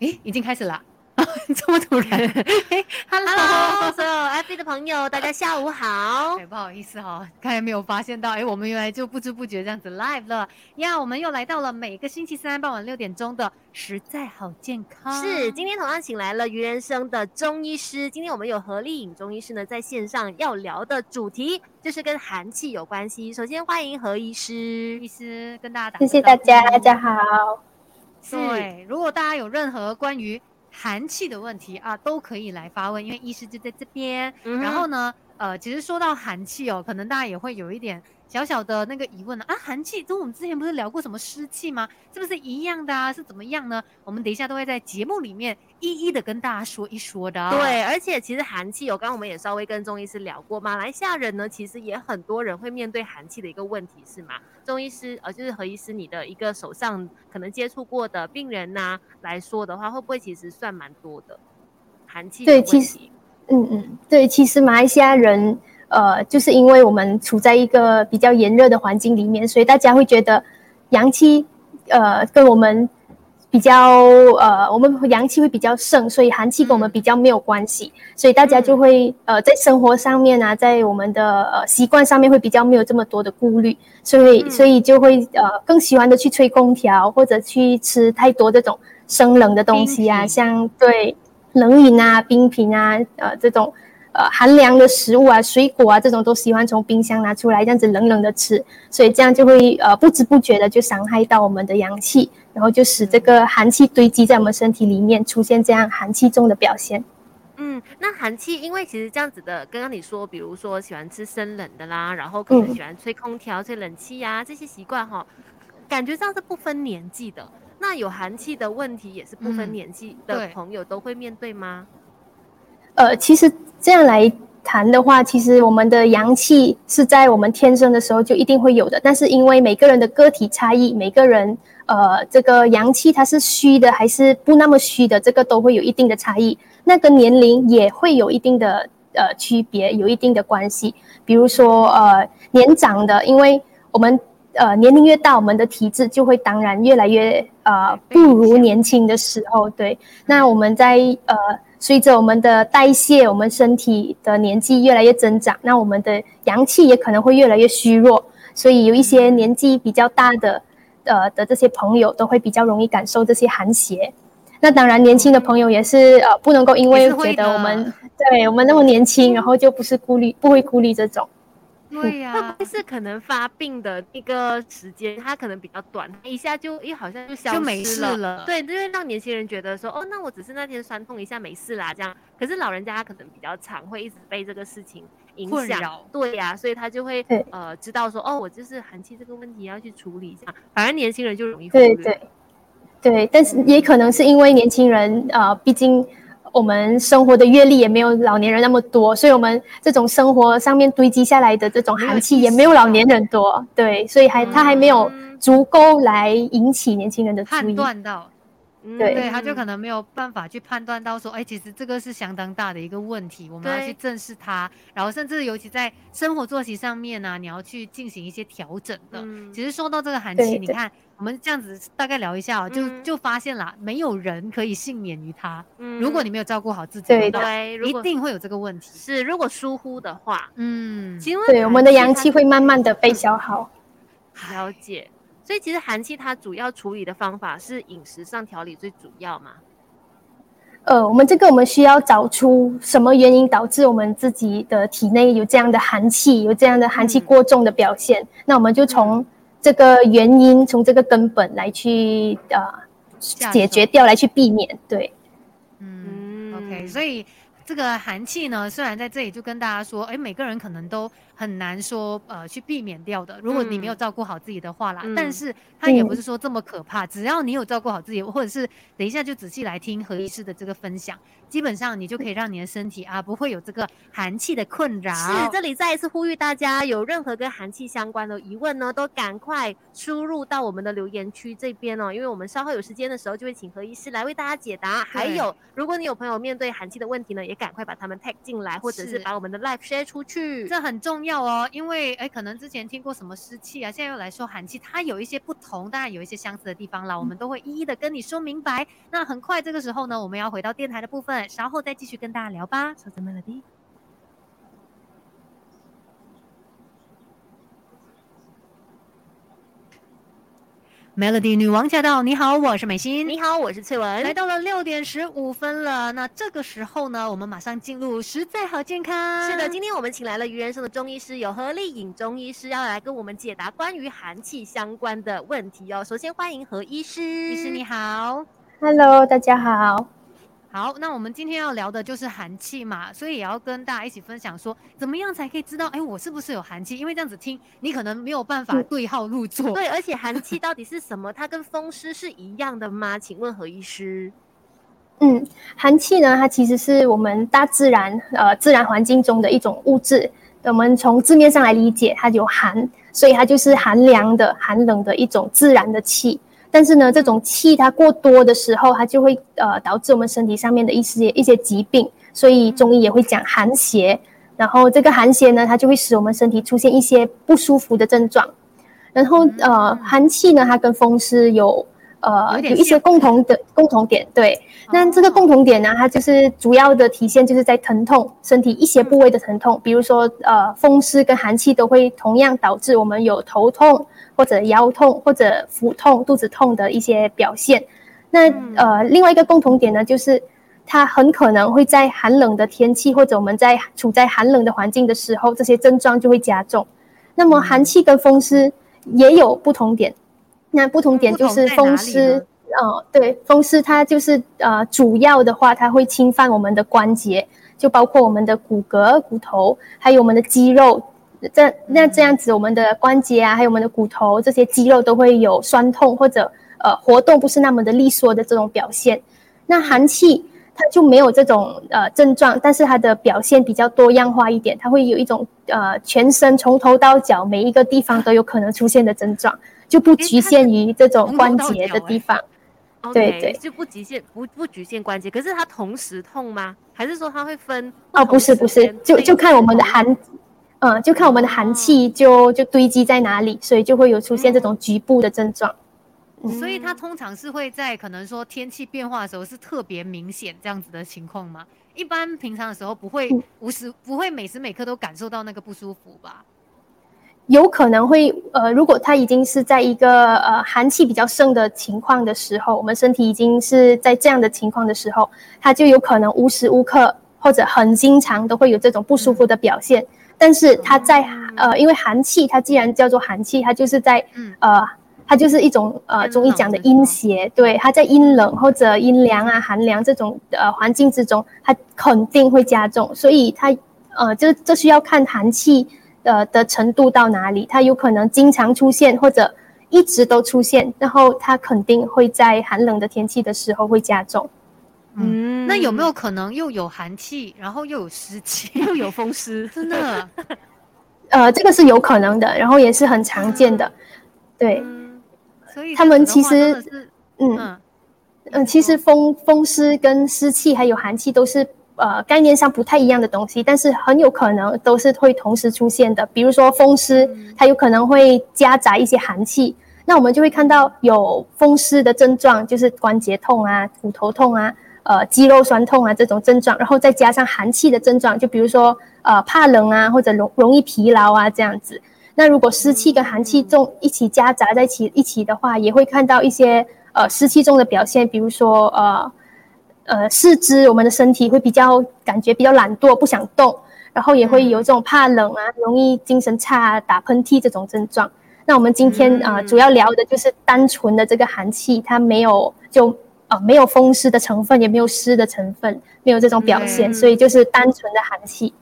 诶，已经开始了。这么突然，Hello，所有 FB 的朋友，大家下午好。哎，不好意思哈，刚才没有发现到，哎，我们原来就不知不觉这样子 live 了呀。我们又来到了每个星期三傍晚六点钟的实在好健康。是，今天同样请来了于人生的中医师。今天我们有何丽颖中医师呢，在线上要聊的主题就是跟寒气有关系。首先欢迎何医师，医师跟大家打谢谢大家，大家好。对，如果大家有任何关于寒气的问题啊，都可以来发问，因为医师就在这边。然后呢，呃，其实说到寒气哦，可能大家也会有一点。小小的那个疑问呢啊，寒气跟我们之前不是聊过什么湿气吗？是不是一样的啊？是怎么样呢？我们等一下都会在节目里面一一的跟大家说一说的。对，而且其实寒气有，刚刚我们也稍微跟中医师聊过，马来西亚人呢，其实也很多人会面对寒气的一个问题，是吗？中医师呃，就是何医师，你的一个手上可能接触过的病人呐来说的话，会不会其实算蛮多的寒气？对，其实，嗯嗯，对，其实马来西亚人。呃，就是因为我们处在一个比较炎热的环境里面，所以大家会觉得阳气，呃，跟我们比较，呃，我们阳气会比较盛，所以寒气跟我们比较没有关系，所以大家就会呃，在生活上面啊，在我们的呃习惯上面会比较没有这么多的顾虑，所以所以就会呃更喜欢的去吹空调或者去吃太多这种生冷的东西啊，像对冷饮啊、冰品啊，呃这种。呃，寒凉的食物啊，水果啊，这种都喜欢从冰箱拿出来，这样子冷冷的吃，所以这样就会呃不知不觉的就伤害到我们的阳气，然后就使这个寒气堆积在我们身体里面，出现这样寒气重的表现。嗯，那寒气，因为其实这样子的，刚刚你说，比如说喜欢吃生冷的啦，然后可能喜欢吹空调、吹冷气呀，这些习惯哈，感觉上是不分年纪的。那有寒气的问题，也是不分年纪的朋友都会面对吗？呃，其实这样来谈的话，其实我们的阳气是在我们天生的时候就一定会有的，但是因为每个人的个体差异，每个人呃这个阳气它是虚的还是不那么虚的，这个都会有一定的差异。那跟年龄也会有一定的呃区别，有一定的关系。比如说呃年长的，因为我们呃年龄越大，我们的体质就会当然越来越呃不如年轻的时候。对，那我们在呃。随着我们的代谢，我们身体的年纪越来越增长，那我们的阳气也可能会越来越虚弱。所以有一些年纪比较大的，呃的这些朋友都会比较容易感受这些寒邪。那当然，年轻的朋友也是呃不能够因为觉得我们对我们那么年轻，然后就不是顾虑不会顾虑这种。对呀，是可能发病的一个时间，它可能比较短，一下就一好像就消失了。对，就会让年轻人觉得说，哦，那我只是那天酸痛一下，没事啦，这样。可是老人家他可能比较长，会一直被这个事情影响。对呀，所以他就会呃知道说，哦，我就是寒气这个问题要去处理一下。反而年轻人就容易忽略。对对对，但是也可能是因为年轻人呃，毕竟。我们生活的阅历也没有老年人那么多，所以我们这种生活上面堆积下来的这种寒气也没有老年人多，对，所以还他还没有足够来引起年轻人的判断到，对，对，他就可能没有办法去判断到说，哎，其实这个是相当大的一个问题，我们要去正视它，然后甚至尤其在生活作息上面呢，你要去进行一些调整的。其实说到这个寒气，你看。我们这样子大概聊一下哦，就就发现了，没有人可以幸免于它。嗯，如果你没有照顾好自己，对对，一定会有这个问题。是，如果疏忽的话，嗯，对，我们的阳气会慢慢的被消耗。了解。所以其实寒气它主要处理的方法是饮食上调理最主要嘛？呃，我们这个我们需要找出什么原因导致我们自己的体内有这样的寒气，有这样的寒气过重的表现。那我们就从。这个原因从这个根本来去呃解决掉，来去避免，对，嗯，OK，所以这个寒气呢，虽然在这里就跟大家说，哎，每个人可能都。很难说，呃，去避免掉的。如果你没有照顾好自己的话啦，但是它也不是说这么可怕。只要你有照顾好自己，或者是等一下就仔细来听何医师的这个分享，基本上你就可以让你的身体啊不会有这个寒气的困扰。是，这里再一次呼吁大家，有任何跟寒气相关的疑问呢，都赶快输入到我们的留言区这边哦，因为我们稍后有时间的时候就会请何医师来为大家解答。还有，如果你有朋友面对寒气的问题呢，也赶快把他们 tag 进来，或者是把我们的 live share 出去，这很重要。要哦，因为哎，可能之前听过什么湿气啊，现在又来说寒气，它有一些不同，当然有一些相似的地方啦，我们都会一一的跟你说明白。那很快这个时候呢，我们要回到电台的部分，稍后再继续跟大家聊吧。说什么了的？Melody 女王驾到！你好，我是美心。你好，我是翠文。来到了六点十五分了，那这个时候呢，我们马上进入实在好健康。是的，今天我们请来了余人生的中医师，有何丽颖中医师要来跟我们解答关于寒气相关的问题哦。首先欢迎何医师，医师你好，Hello，大家好。好，那我们今天要聊的就是寒气嘛，所以也要跟大家一起分享说，怎么样才可以知道，哎，我是不是有寒气？因为这样子听，你可能没有办法对号入座。对，而且寒气到底是什么？它跟风湿是一样的吗？请问何医师？嗯，寒气呢，它其实是我们大自然呃自然环境中的一种物质。我们从字面上来理解，它有寒，所以它就是寒凉的、寒冷的一种自然的气。但是呢，这种气它过多的时候，它就会呃导致我们身体上面的一些一些疾病，所以中医也会讲寒邪。然后这个寒邪呢，它就会使我们身体出现一些不舒服的症状。然后呃，寒气呢，它跟风湿有。呃，有一些共同的共同点，对。那这个共同点呢，它就是主要的体现就是在疼痛，身体一些部位的疼痛，比如说呃，风湿跟寒气都会同样导致我们有头痛或者腰痛或者腹痛、肚子痛的一些表现。那呃，另外一个共同点呢，就是它很可能会在寒冷的天气或者我们在处在寒冷的环境的时候，这些症状就会加重。那么寒气跟风湿也有不同点。那不同点就是风湿，呃，对，风湿它就是呃，主要的话，它会侵犯我们的关节，就包括我们的骨骼、骨头，还有我们的肌肉。这那这样子，我们的关节啊，还有我们的骨头这些肌肉都会有酸痛或者呃活动不是那么的利索的这种表现。那寒气它就没有这种呃症状，但是它的表现比较多样化一点，它会有一种呃全身从头到脚每一个地方都有可能出现的症状。就不局限于这种关节的地方，对对，就不局限不不局限关节。可是它同时痛吗？还是说它会分？哦，不是不是，就就看我们的寒，嗯，就看我们的寒气就就堆积在哪里，所以就会有出现这种局部的症状。所以它通常是会在可能说天气变化的时候是特别明显这样子的情况吗？一般平常的时候不会无时不会每时每刻都感受到那个不舒服吧？有可能会，呃，如果它已经是在一个呃寒气比较盛的情况的时候，我们身体已经是在这样的情况的时候，它就有可能无时无刻或者很经常都会有这种不舒服的表现。但是它在呃，因为寒气它既然叫做寒气，它就是在呃，它就是一种呃中医讲的阴邪，对，它在阴冷或者阴凉啊、寒凉这种呃环境之中，它肯定会加重。所以它呃，这这需要看寒气。呃的程度到哪里？它有可能经常出现，或者一直都出现，然后它肯定会在寒冷的天气的时候会加重。嗯，那有没有可能又有寒气，然后又有湿气，又有风湿？真的？呃，这个是有可能的，然后也是很常见的。对，所以他们其实，嗯嗯，其实风风湿跟湿气还有寒气都是。呃，概念上不太一样的东西，但是很有可能都是会同时出现的。比如说风湿，它有可能会夹杂一些寒气，那我们就会看到有风湿的症状，就是关节痛啊、骨头痛啊、呃肌肉酸痛啊这种症状，然后再加上寒气的症状，就比如说呃怕冷啊，或者容容易疲劳啊这样子。那如果湿气跟寒气重一起夹杂在一起一起的话，也会看到一些呃湿气重的表现，比如说呃。呃，四肢我们的身体会比较感觉比较懒惰，不想动，然后也会有这种怕冷啊，容易精神差、啊打喷嚏这种症状。那我们今天啊，主要聊的就是单纯的这个寒气，它没有就呃没有风湿的成分，也没有湿的成分，没有这种表现，所以就是单纯的寒气。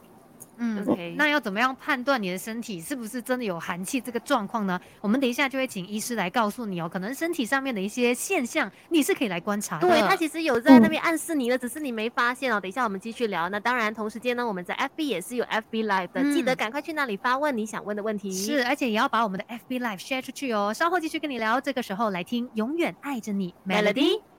嗯，OK，那要怎么样判断你的身体是不是真的有寒气这个状况呢？我们等一下就会请医师来告诉你哦。可能身体上面的一些现象，你是可以来观察的。对他其实有在那边暗示你了，只是你没发现哦。等一下我们继续聊。那当然，同时间呢，我们在 FB 也是有 FB Live 的，记得赶快去那里发问你想问的问题。是，而且也要把我们的 FB Live share 出去哦。稍后继续跟你聊。这个时候来听《永远爱着你》Melody。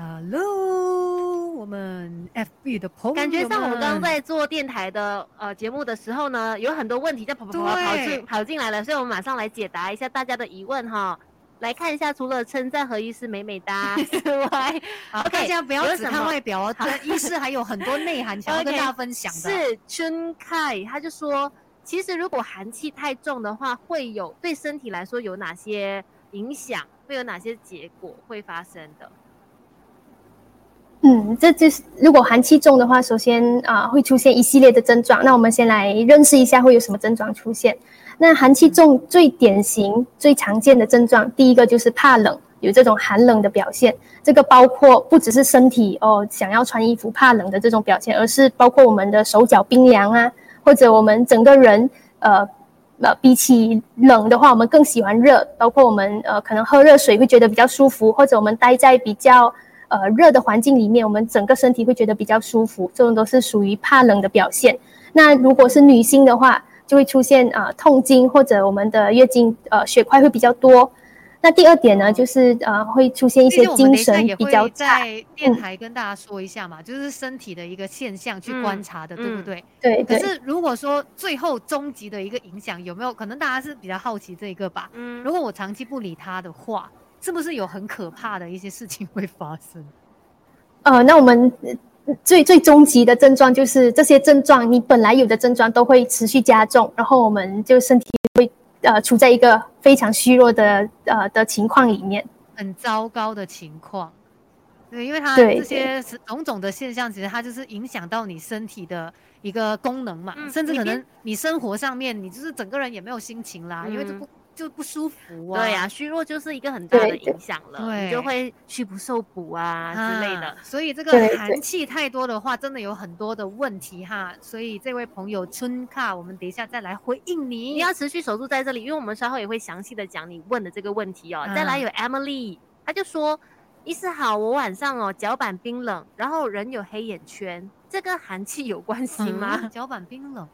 Hello。我们 FB 的朋友感觉像我们刚刚在做电台的呃节目的时候呢，有很多问题在跑跑跑跑进跑进来了，所以我们马上来解答一下大家的疑问哈。来看一下，除了称赞何医师美美哒之外，OK，大家不要只看外表哦，医师还有很多内涵想要跟大家分享的。是春凯，他就说，其实如果寒气太重的话，会有对身体来说有哪些影响？会有哪些结果会发生的？嗯，这就是如果寒气重的话，首先啊会出现一系列的症状。那我们先来认识一下会有什么症状出现。那寒气重最典型、最常见的症状，第一个就是怕冷，有这种寒冷的表现。这个包括不只是身体哦想要穿衣服怕冷的这种表现，而是包括我们的手脚冰凉啊，或者我们整个人呃呃比起冷的话，我们更喜欢热。包括我们呃可能喝热水会觉得比较舒服，或者我们待在比较。呃，热的环境里面，我们整个身体会觉得比较舒服，这种都是属于怕冷的表现。那如果是女性的话，就会出现啊痛经或者我们的月经呃血块会比较多。那第二点呢，就是呃会出现一些精神比较差。在电台跟大家说一下嘛，就是身体的一个现象去观察的，对不对？对。可是如果说最后终极的一个影响有没有可能，大家是比较好奇这一个吧？嗯。如果我长期不理他的话。是不是有很可怕的一些事情会发生？呃，那我们最最终极的症状就是这些症状，你本来有的症状都会持续加重，然后我们就身体会呃处在一个非常虚弱的呃的情况里面，很糟糕的情况。对，因为它这些种种的现象，其实它就是影响到你身体的一个功能嘛，甚至可能你生活上面，你就是整个人也没有心情啦，因为这不。就不舒服啊，对呀，虚弱就是一个很大的影响了，你就会虚不受补啊之类的。所以这个寒气太多的话，真的有很多的问题哈。所以这位朋友春卡，我们等一下再来回应你。你要持续守住在这里，因为我们稍后也会详细的讲你问的这个问题哦。再来有 Emily，他就说：医师好，我晚上哦脚板冰冷，然后人有黑眼圈，这跟寒气有关系吗？脚板冰冷。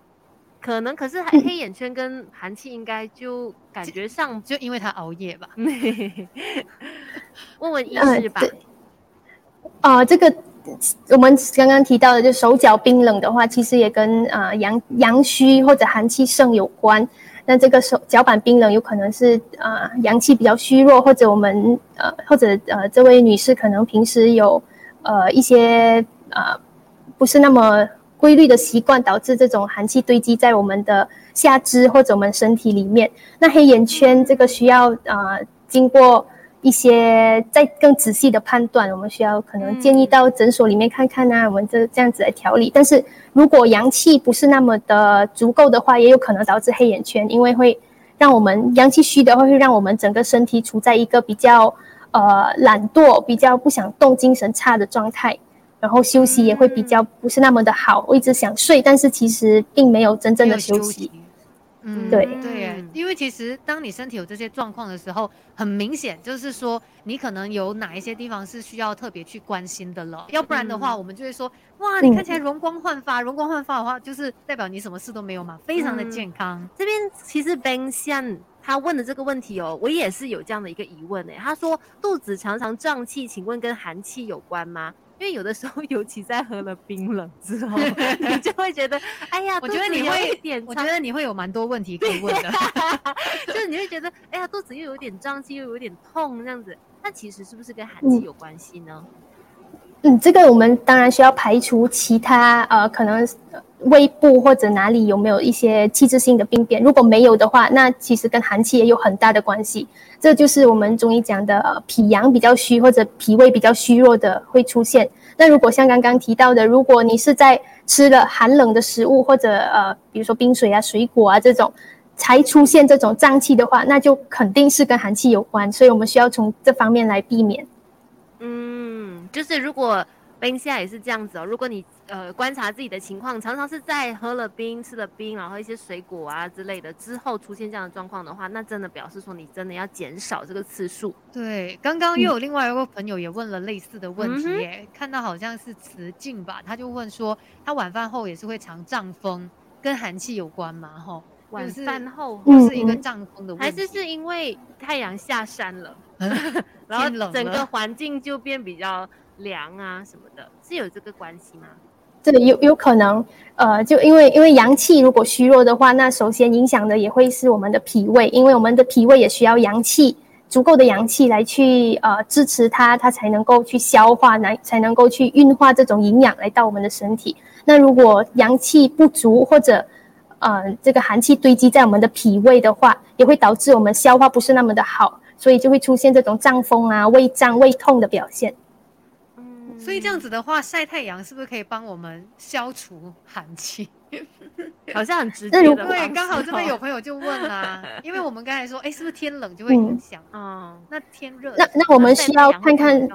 可能，可是黑黑眼圈跟寒气应该就感觉上就因为他熬夜吧。问问医师吧。啊，这个我们刚刚提到的，就手脚冰冷的话，其实也跟啊阳阳虚或者寒气盛有关。那这个手脚板冰冷，有可能是啊阳气比较虚弱，或者我们呃或者呃这位女士可能平时有呃一些啊不是那么。规律的习惯导致这种寒气堆积在我们的下肢或者我们身体里面。那黑眼圈这个需要啊经过一些再更仔细的判断，我们需要可能建议到诊所里面看看啊，我们这这样子来调理。但是如果阳气不是那么的足够的话，也有可能导致黑眼圈，因为会让我们阳气虚的话，会让我们整个身体处在一个比较呃懒惰、比较不想动、精神差的状态。然后休息也会比较不是那么的好，我一直想睡，但是其实并没有真正的休息。嗯，对对，因为其实当你身体有这些状况的时候，很明显就是说你可能有哪一些地方是需要特别去关心的了。要不然的话，我们就会说哇，你看起来容光焕发，容光焕发的话，就是代表你什么事都没有嘛，非常的健康。这边其实 Ben Shan 他问的这个问题哦，我也是有这样的一个疑问诶。他说肚子常常胀气，请问跟寒气有关吗？因为有的时候，尤其在喝了冰冷之后，你就会觉得，哎呀，我觉得你会点，我觉得你会有蛮多问题可以问的，就是你会觉得，哎呀，肚子又有点胀气，又有点痛这样子，那其实是不是跟寒气有关系呢？嗯，这个我们当然需要排除其他呃，可能胃部或者哪里有没有一些器质性的病变。如果没有的话，那其实跟寒气也有很大的关系。这就是我们中医讲的脾阳比较虚或者脾胃比较虚弱的会出现。那如果像刚刚提到的，如果你是在吃了寒冷的食物或者呃，比如说冰水啊、水果啊这种，才出现这种胀气的话，那就肯定是跟寒气有关。所以我们需要从这方面来避免。嗯，就是如果冰下也是这样子哦。如果你呃观察自己的情况，常常是在喝了冰、吃了冰，然后一些水果啊之类的之后出现这样的状况的话，那真的表示说你真的要减少这个次数。对，刚刚又有另外一个朋友也问了类似的问题耶，看到好像是慈静吧，他就问说他晚饭后也是会常胀风，跟寒气有关吗？哈，晚饭后是一个胀风的问题，还是是因为太阳下山了？然后整个环境就变比较凉啊什么的，是有这个关系吗？对，有有可能，呃，就因为因为阳气如果虚弱的话，那首先影响的也会是我们的脾胃，因为我们的脾胃也需要阳气。足够的阳气来去呃支持它，它才能够去消化，来才能够去运化这种营养来到我们的身体。那如果阳气不足或者呃这个寒气堆积在我们的脾胃的话，也会导致我们消化不是那么的好，所以就会出现这种胀风啊、胃胀、胃痛的表现。嗯，所以这样子的话，晒太阳是不是可以帮我们消除寒气？好像很直接的，对，刚好这边有朋友就问啦，因为我们刚才说，哎，是不是天冷就会影响啊？那天热，那那我们需要看看，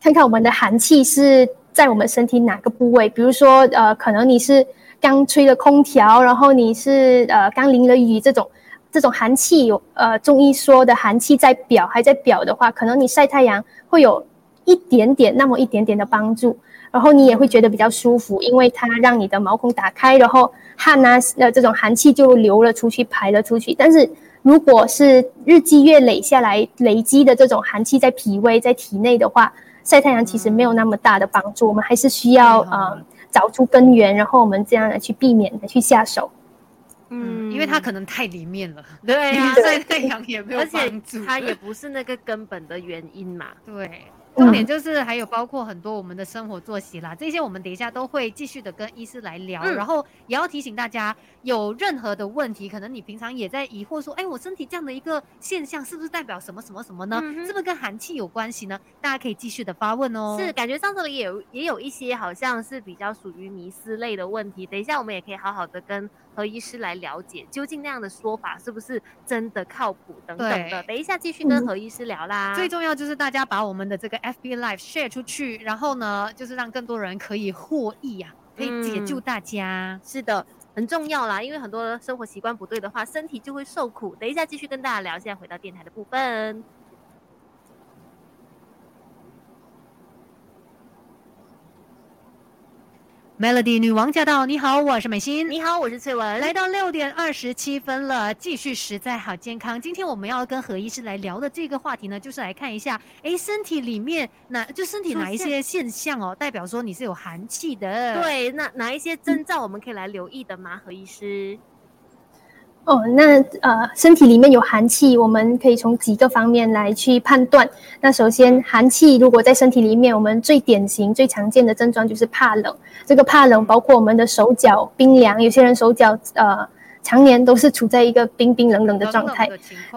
看看我们的寒气是在我们身体哪个部位？比如说，呃，可能你是刚吹了空调，然后你是呃刚淋了雨，这种这种寒气有呃中医说的寒气在表还在表的话，可能你晒太阳会有一点点那么一点点的帮助。然后你也会觉得比较舒服，因为它让你的毛孔打开，然后汗啊，呃，这种寒气就流了出去，排了出去。但是如果是日积月累下来累积的这种寒气在脾胃在体内的话，晒太阳其实没有那么大的帮助。我们还是需要呃找出根源，然后我们这样来去避免的去下手。嗯，因为它可能太里面了，对呀，晒 太阳也没有帮助，它也不是那个根本的原因嘛，对。重点就是还有包括很多我们的生活作息啦，这些我们等一下都会继续的跟医师来聊，然后也要提醒大家，有任何的问题，可能你平常也在疑惑说，哎，我身体这样的一个现象是不是代表什么什么什么呢？是不是跟寒气有关系呢？大家可以继续的发问哦。是，感觉上这里也有也有一些好像是比较属于迷思类的问题，等一下我们也可以好好的跟。和医师来了解究竟那样的说法是不是真的靠谱等等的，等一下继续跟何医师聊啦。最重要就是大家把我们的这个 FB Live share 出去，然后呢，就是让更多人可以获益呀，可以解救大家。是的，很重要啦，因为很多生活习惯不对的话，身体就会受苦。等一下继续跟大家聊，现在回到电台的部分。Melody 女王驾到！你好，我是美心。你好，我是翠文。来到六点二十七分了，继续实在好健康。今天我们要跟何医师来聊的这个话题呢，就是来看一下，哎，身体里面哪就身体哪一些现象哦，代表说你是有寒气的。对，那哪一些征兆我们可以来留意的吗？何医师？哦，那呃，身体里面有寒气，我们可以从几个方面来去判断。那首先，寒气如果在身体里面，我们最典型、最常见的症状就是怕冷。这个怕冷包括我们的手脚冰凉，有些人手脚呃常年都是处在一个冰冰冷冷的状态。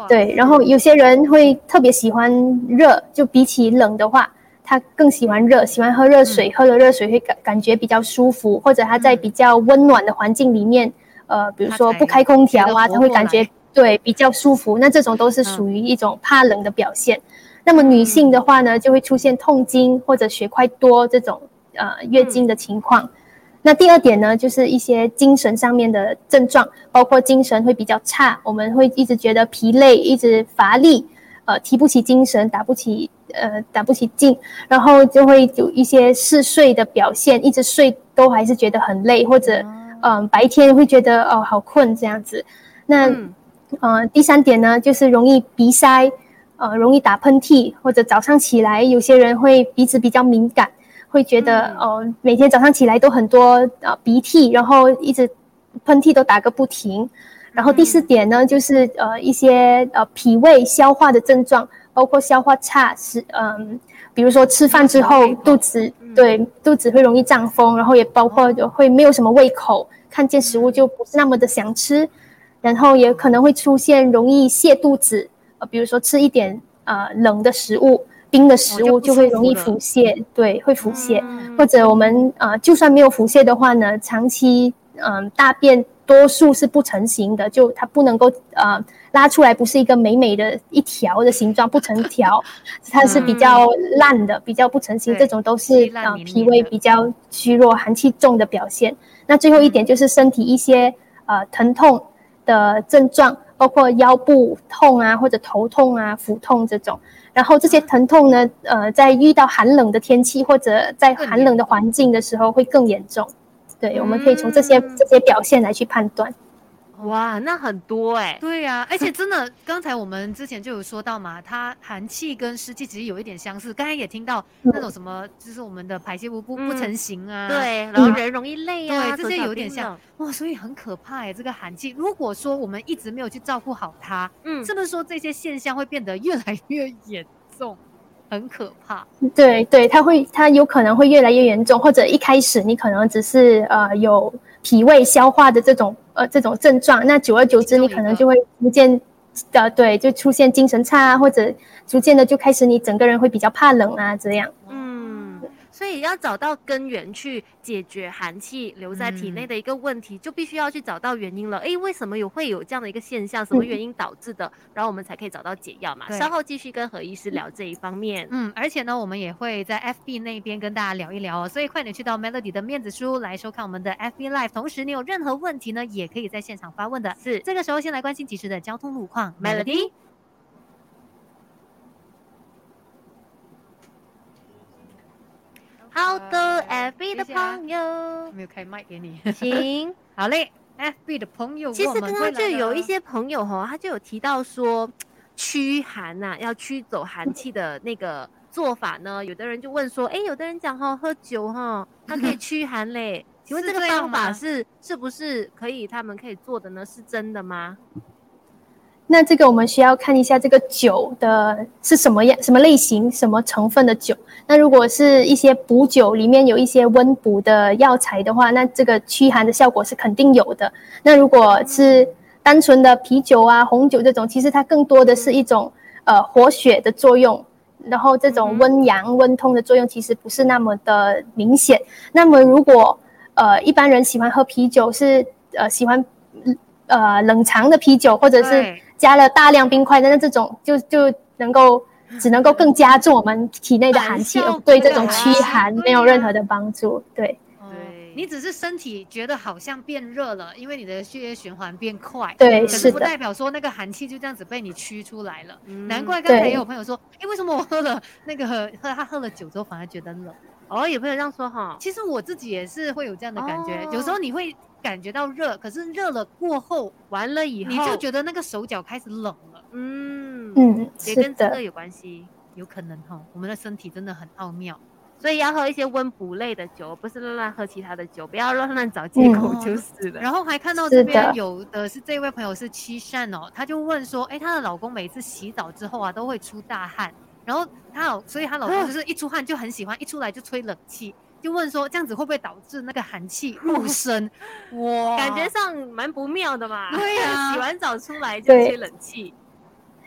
对，然后有些人会特别喜欢热，就比起冷的话，他更喜欢热，喜欢喝热水，喝了热水会感感觉比较舒服，或者他在比较温暖的环境里面。呃，比如说不开空调啊，他会感觉对比较舒服。那这种都是属于一种怕冷的表现。那么女性的话呢，就会出现痛经或者血块多这种呃月经的情况。那第二点呢，就是一些精神上面的症状，包括精神会比较差，我们会一直觉得疲累，一直乏力，呃，提不起精神，打不起呃打不起劲，然后就会有一些嗜睡的表现，一直睡都还是觉得很累，或者。嗯，白天会觉得哦好困这样子，那呃第三点呢，就是容易鼻塞，呃容易打喷嚏，或者早上起来有些人会鼻子比较敏感，会觉得哦每天早上起来都很多呃鼻涕，然后一直喷嚏都打个不停。然后第四点呢，就是呃一些呃脾胃消化的症状，包括消化差是嗯。比如说吃饭之后肚子对肚子会容易胀风，然后也包括会没有什么胃口，看见食物就不是那么的想吃，然后也可能会出现容易泻肚子，呃，比如说吃一点呃冷的食物、冰的食物就会容易腹泻，对，会腹泻，或者我们呃就算没有腹泻的话呢，长期嗯大便。多数是不成形的，就它不能够呃拉出来，不是一个美美的一条的形状，不成条，它是比较烂的，比较不成形，这种都是呃脾胃比较虚弱、寒气重的表现。那最后一点就是身体一些呃疼痛的症状，包括腰部痛啊，或者头痛啊、腹痛这种。然后这些疼痛呢，呃，在遇到寒冷的天气或者在寒冷的环境的时候会更严重。对，我们可以从这些这些表现来去判断。哇，那很多哎。对呀，而且真的，刚才我们之前就有说到嘛，它寒气跟湿气其实有一点相似。刚才也听到那种什么，就是我们的排泄物不不成形啊，对，然后人容易累啊，对，这些有点像哇，所以很可怕哎，这个寒气。如果说我们一直没有去照顾好它，嗯，是不是说这些现象会变得越来越严重？很可怕，对对，它会，它有可能会越来越严重，或者一开始你可能只是呃有脾胃消化的这种呃这种症状，那久而久之你可能就会逐渐的对，就出现精神差啊，或者逐渐的就开始你整个人会比较怕冷啊这样。所以要找到根源去解决寒气留在体内的一个问题，就必须要去找到原因了。哎，为什么有会有这样的一个现象？什么原因导致的？然后我们才可以找到解药嘛。稍后继续跟何医师聊这一方面。嗯，而且呢，我们也会在 FB 那边跟大家聊一聊哦。所以快点去到 Melody 的面子书来收看我们的 FB Live。同时，你有任何问题呢，也可以在现场发问的。是，这个时候先来关心及时的交通路况。Melody。好的，FB 的朋友，没有开麦给你，行，好嘞，FB 的朋友，其实刚刚就有一些朋友哈，他就有提到说 驱寒呐，要驱走寒气的那个做法呢，有的人就问说，哎，有的人讲哈，喝酒哈，它可以驱寒嘞，请问这个方法是是不是可以他们可以做的呢？是真的吗？那这个我们需要看一下这个酒的是什么样、什么类型、什么成分的酒。那如果是一些补酒，里面有一些温补的药材的话，那这个驱寒的效果是肯定有的。那如果是单纯的啤酒啊、红酒这种，其实它更多的是一种呃活血的作用，然后这种温阳、温通的作用其实不是那么的明显。那么如果呃一般人喜欢喝啤酒，是呃喜欢呃冷藏的啤酒，或者是加了大量冰块的那这种，就就能够只能够更加重我们体内的寒气，对这种驱寒没有任何的帮助。对，对你只是身体觉得好像变热了，因为你的血液循环变快。对，可是不代表说那个寒气就这样子被你驱出来了。难怪刚才也有朋友说，哎，为什么我喝了那个喝他喝了酒之后反而觉得冷？哦，有朋友这样说哈。其实我自己也是会有这样的感觉，有时候你会。感觉到热，可是热了过后，完了以后，你就觉得那个手脚开始冷了。嗯嗯，也跟这个有关系，有可能哈。我们的身体真的很奥妙，所以要喝一些温补类的酒，不是乱乱喝其他的酒，不要乱乱找借口就是了。然后还看到这边有的是这位朋友是七善哦，他就问说，哎，她的老公每次洗澡之后啊都会出大汗，然后她老，所以她老公就是一出汗就很喜欢，一出来就吹冷气。就问说这样子会不会导致那个寒气 入身？哇，感觉上蛮不妙的嘛。对呀，洗完澡出来就吹冷气。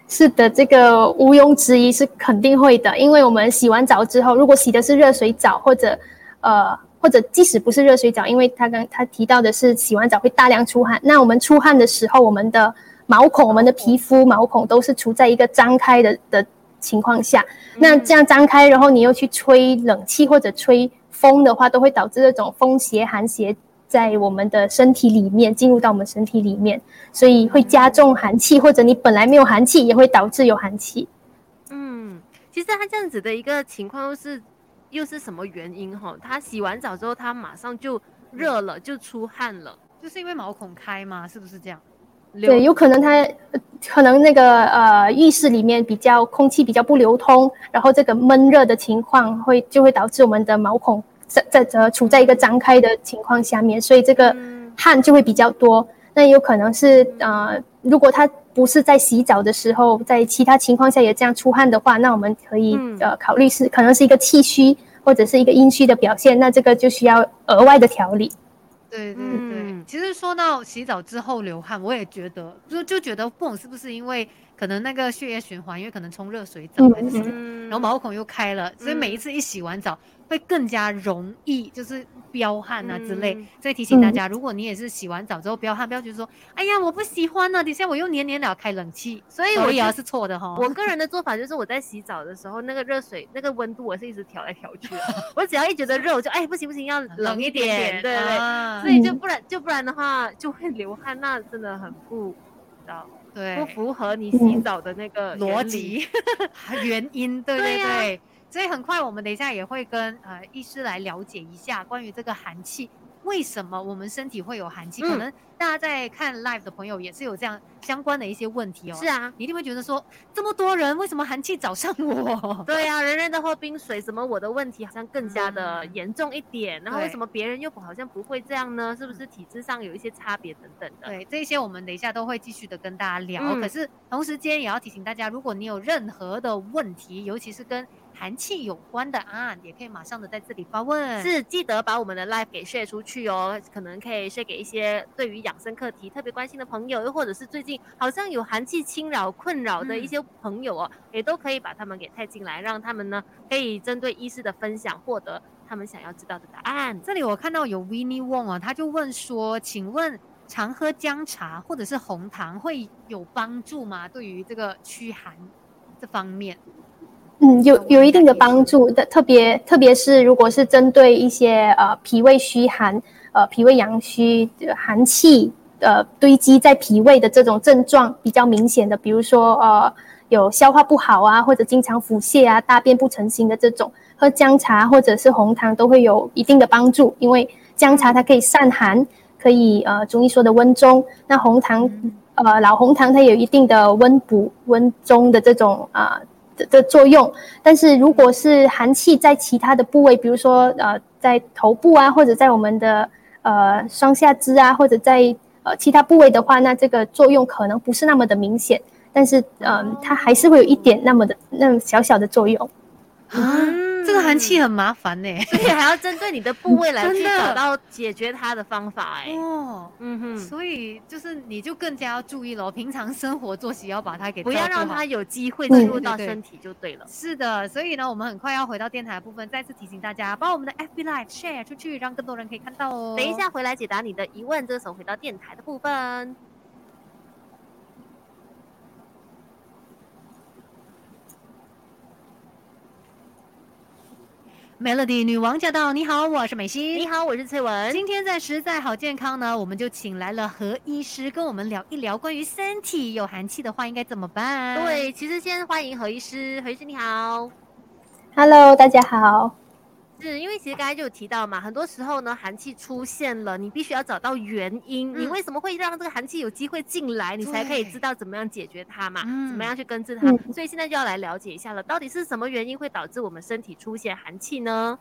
是的，这个毋庸置疑是肯定会的，因为我们洗完澡之后，如果洗的是热水澡，或者呃，或者即使不是热水澡，因为他刚他提到的是洗完澡会大量出汗，那我们出汗的时候，我们的毛孔、我们的皮肤毛孔都是处在一个张开的的情况下，那这样张开，然后你又去吹冷气或者吹。风的话都会导致这种风邪、寒邪在我们的身体里面进入到我们身体里面，所以会加重寒气，或者你本来没有寒气，也会导致有寒气。嗯，其实他这样子的一个情况又是又是什么原因哈？他洗完澡之后，他马上就热了，就出汗了，就是因为毛孔开吗？是不是这样？对，有可能他可能那个呃浴室里面比较空气比较不流通，然后这个闷热的情况会就会导致我们的毛孔。在在呃处在一个张开的情况下面，所以这个汗就会比较多。那有可能是呃，如果他不是在洗澡的时候，在其他情况下也这样出汗的话，那我们可以呃考虑是可能是一个气虚或者是一个阴虚的表现。那这个就需要额外的调理。对对对，其实说到洗澡之后流汗，我也觉得就就觉得不懂是不是因为可能那个血液循环，因为可能冲热水澡还是，然后毛孔又开了，所以每一次一洗完澡。会更加容易就是飙汗啊之类，所以提醒大家，如果你也是洗完澡之后飙汗，不要觉得说，哎呀我不喜欢呢，底下我又黏黏了开冷气，所以我也是错的哈。我 个人的做法就是我在洗澡的时候，那个热水那个温度我是一直调来调去，我只要一觉得热，我就哎不行不行要冷一点，对对对，所以就不然就不然的话就会流汗，那真的很不，对，不符合你洗澡的那个逻辑 原因，对对对。所以很快，我们等一下也会跟呃医师来了解一下关于这个寒气为什么我们身体会有寒气？可能大家在看 live 的朋友也是有这样相关的一些问题哦。是啊，你一定会觉得说，这么多人为什么寒气找上我？对啊，人人都喝冰水，怎么我的问题好像更加的严重一点？然后为什么别人又好像不会这样呢？是不是体质上有一些差别等等的？对，这些我们等一下都会继续的跟大家聊。可是同时间也要提醒大家，如果你有任何的问题，尤其是跟寒气有关的啊，也可以马上的在这里发问。是，记得把我们的 live 给 share 出去哦，可能可以 share 给一些对于养生课题特别关心的朋友，又或者是最近好像有寒气侵扰困扰的一些朋友哦，也都可以把他们给带进来，让他们呢可以针对医师的分享获得他们想要知道的答案。这里我看到有 Winnie Wong 啊，他就问说，请问常喝姜茶或者是红糖会有帮助吗？对于这个驱寒这方面？嗯，有有一定的帮助的，特别特别是如果是针对一些呃脾胃虚寒、呃脾胃阳虚、寒气呃堆积在脾胃的这种症状比较明显的，比如说呃有消化不好啊，或者经常腹泻啊、大便不成形的这种，喝姜茶或者是红糖都会有一定的帮助，因为姜茶它可以散寒，可以呃中医说的温中，那红糖呃老红糖它有一定的温补温中的这种啊。的作用，但是如果是寒气在其他的部位，比如说呃在头部啊，或者在我们的呃双下肢啊，或者在呃其他部位的话，那这个作用可能不是那么的明显，但是嗯，它还是会有一点那么的那么小小的作用啊。这个寒气很麻烦呢，所以还要针对你的部位来去找到解决它的方法哎。哦，嗯哼，所以就是你就更加要注意了，平常生活作息要把它给不要让它有机会进入到身体就对了。是的，所以呢，我们很快要回到电台部分，再次提醒大家，把我们的 FB Live share 出去，让更多人可以看到哦。等一下回来解答你的疑问，这时候回到电台的部分。Melody 女王驾到！你好，我是美心。你好，我是翠文。今天在实在好健康呢，我们就请来了何医师跟我们聊一聊关于身体有寒气的话应该怎么办。对，其实先欢迎何医师。何医师你好，Hello，大家好。是因为其实刚才就有提到嘛，很多时候呢，寒气出现了，你必须要找到原因，你为什么会让这个寒气有机会进来，你才可以知道怎么样解决它嘛，怎么样去根治它。所以现在就要来了解一下了，到底是什么原因会导致我们身体出现寒气呢？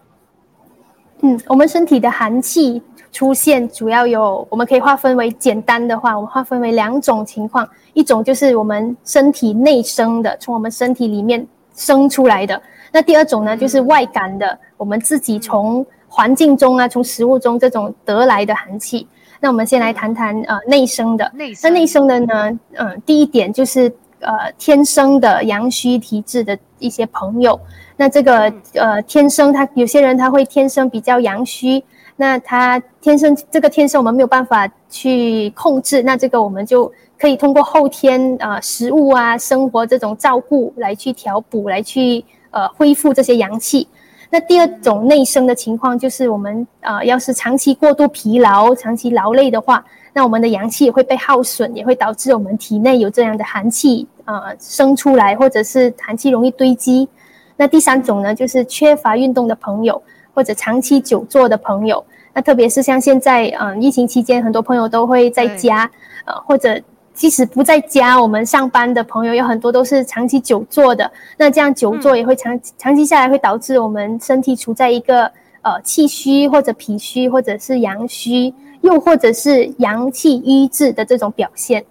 嗯，我们身体的寒气出现主要有，我们可以划分为简单的话，我们划分为两种情况，一种就是我们身体内生的，从我们身体里面生出来的。那第二种呢，就是外感的，我们自己从环境中啊，从食物中这种得来的寒气。那我们先来谈谈呃内生的。那内生的呢，嗯，第一点就是呃天生的阳虚体质的一些朋友。那这个呃天生他有些人他会天生比较阳虚，那他天生这个天生我们没有办法去控制，那这个我们就可以通过后天呃食物啊生活这种照顾来去调补来去。呃，恢复这些阳气。那第二种内生的情况，就是我们呃，要是长期过度疲劳、长期劳累的话，那我们的阳气也会被耗损，也会导致我们体内有这样的寒气呃生出来，或者是寒气容易堆积。那第三种呢，就是缺乏运动的朋友，或者长期久坐的朋友。那特别是像现在嗯，疫情期间，很多朋友都会在家呃，或者。即使不在家，我们上班的朋友有很多都是长期久坐的。那这样久坐也会长长期下来会导致我们身体处在一个呃气虚或者脾虚或者是阳虚，又或者是阳气瘀滞的这种表现。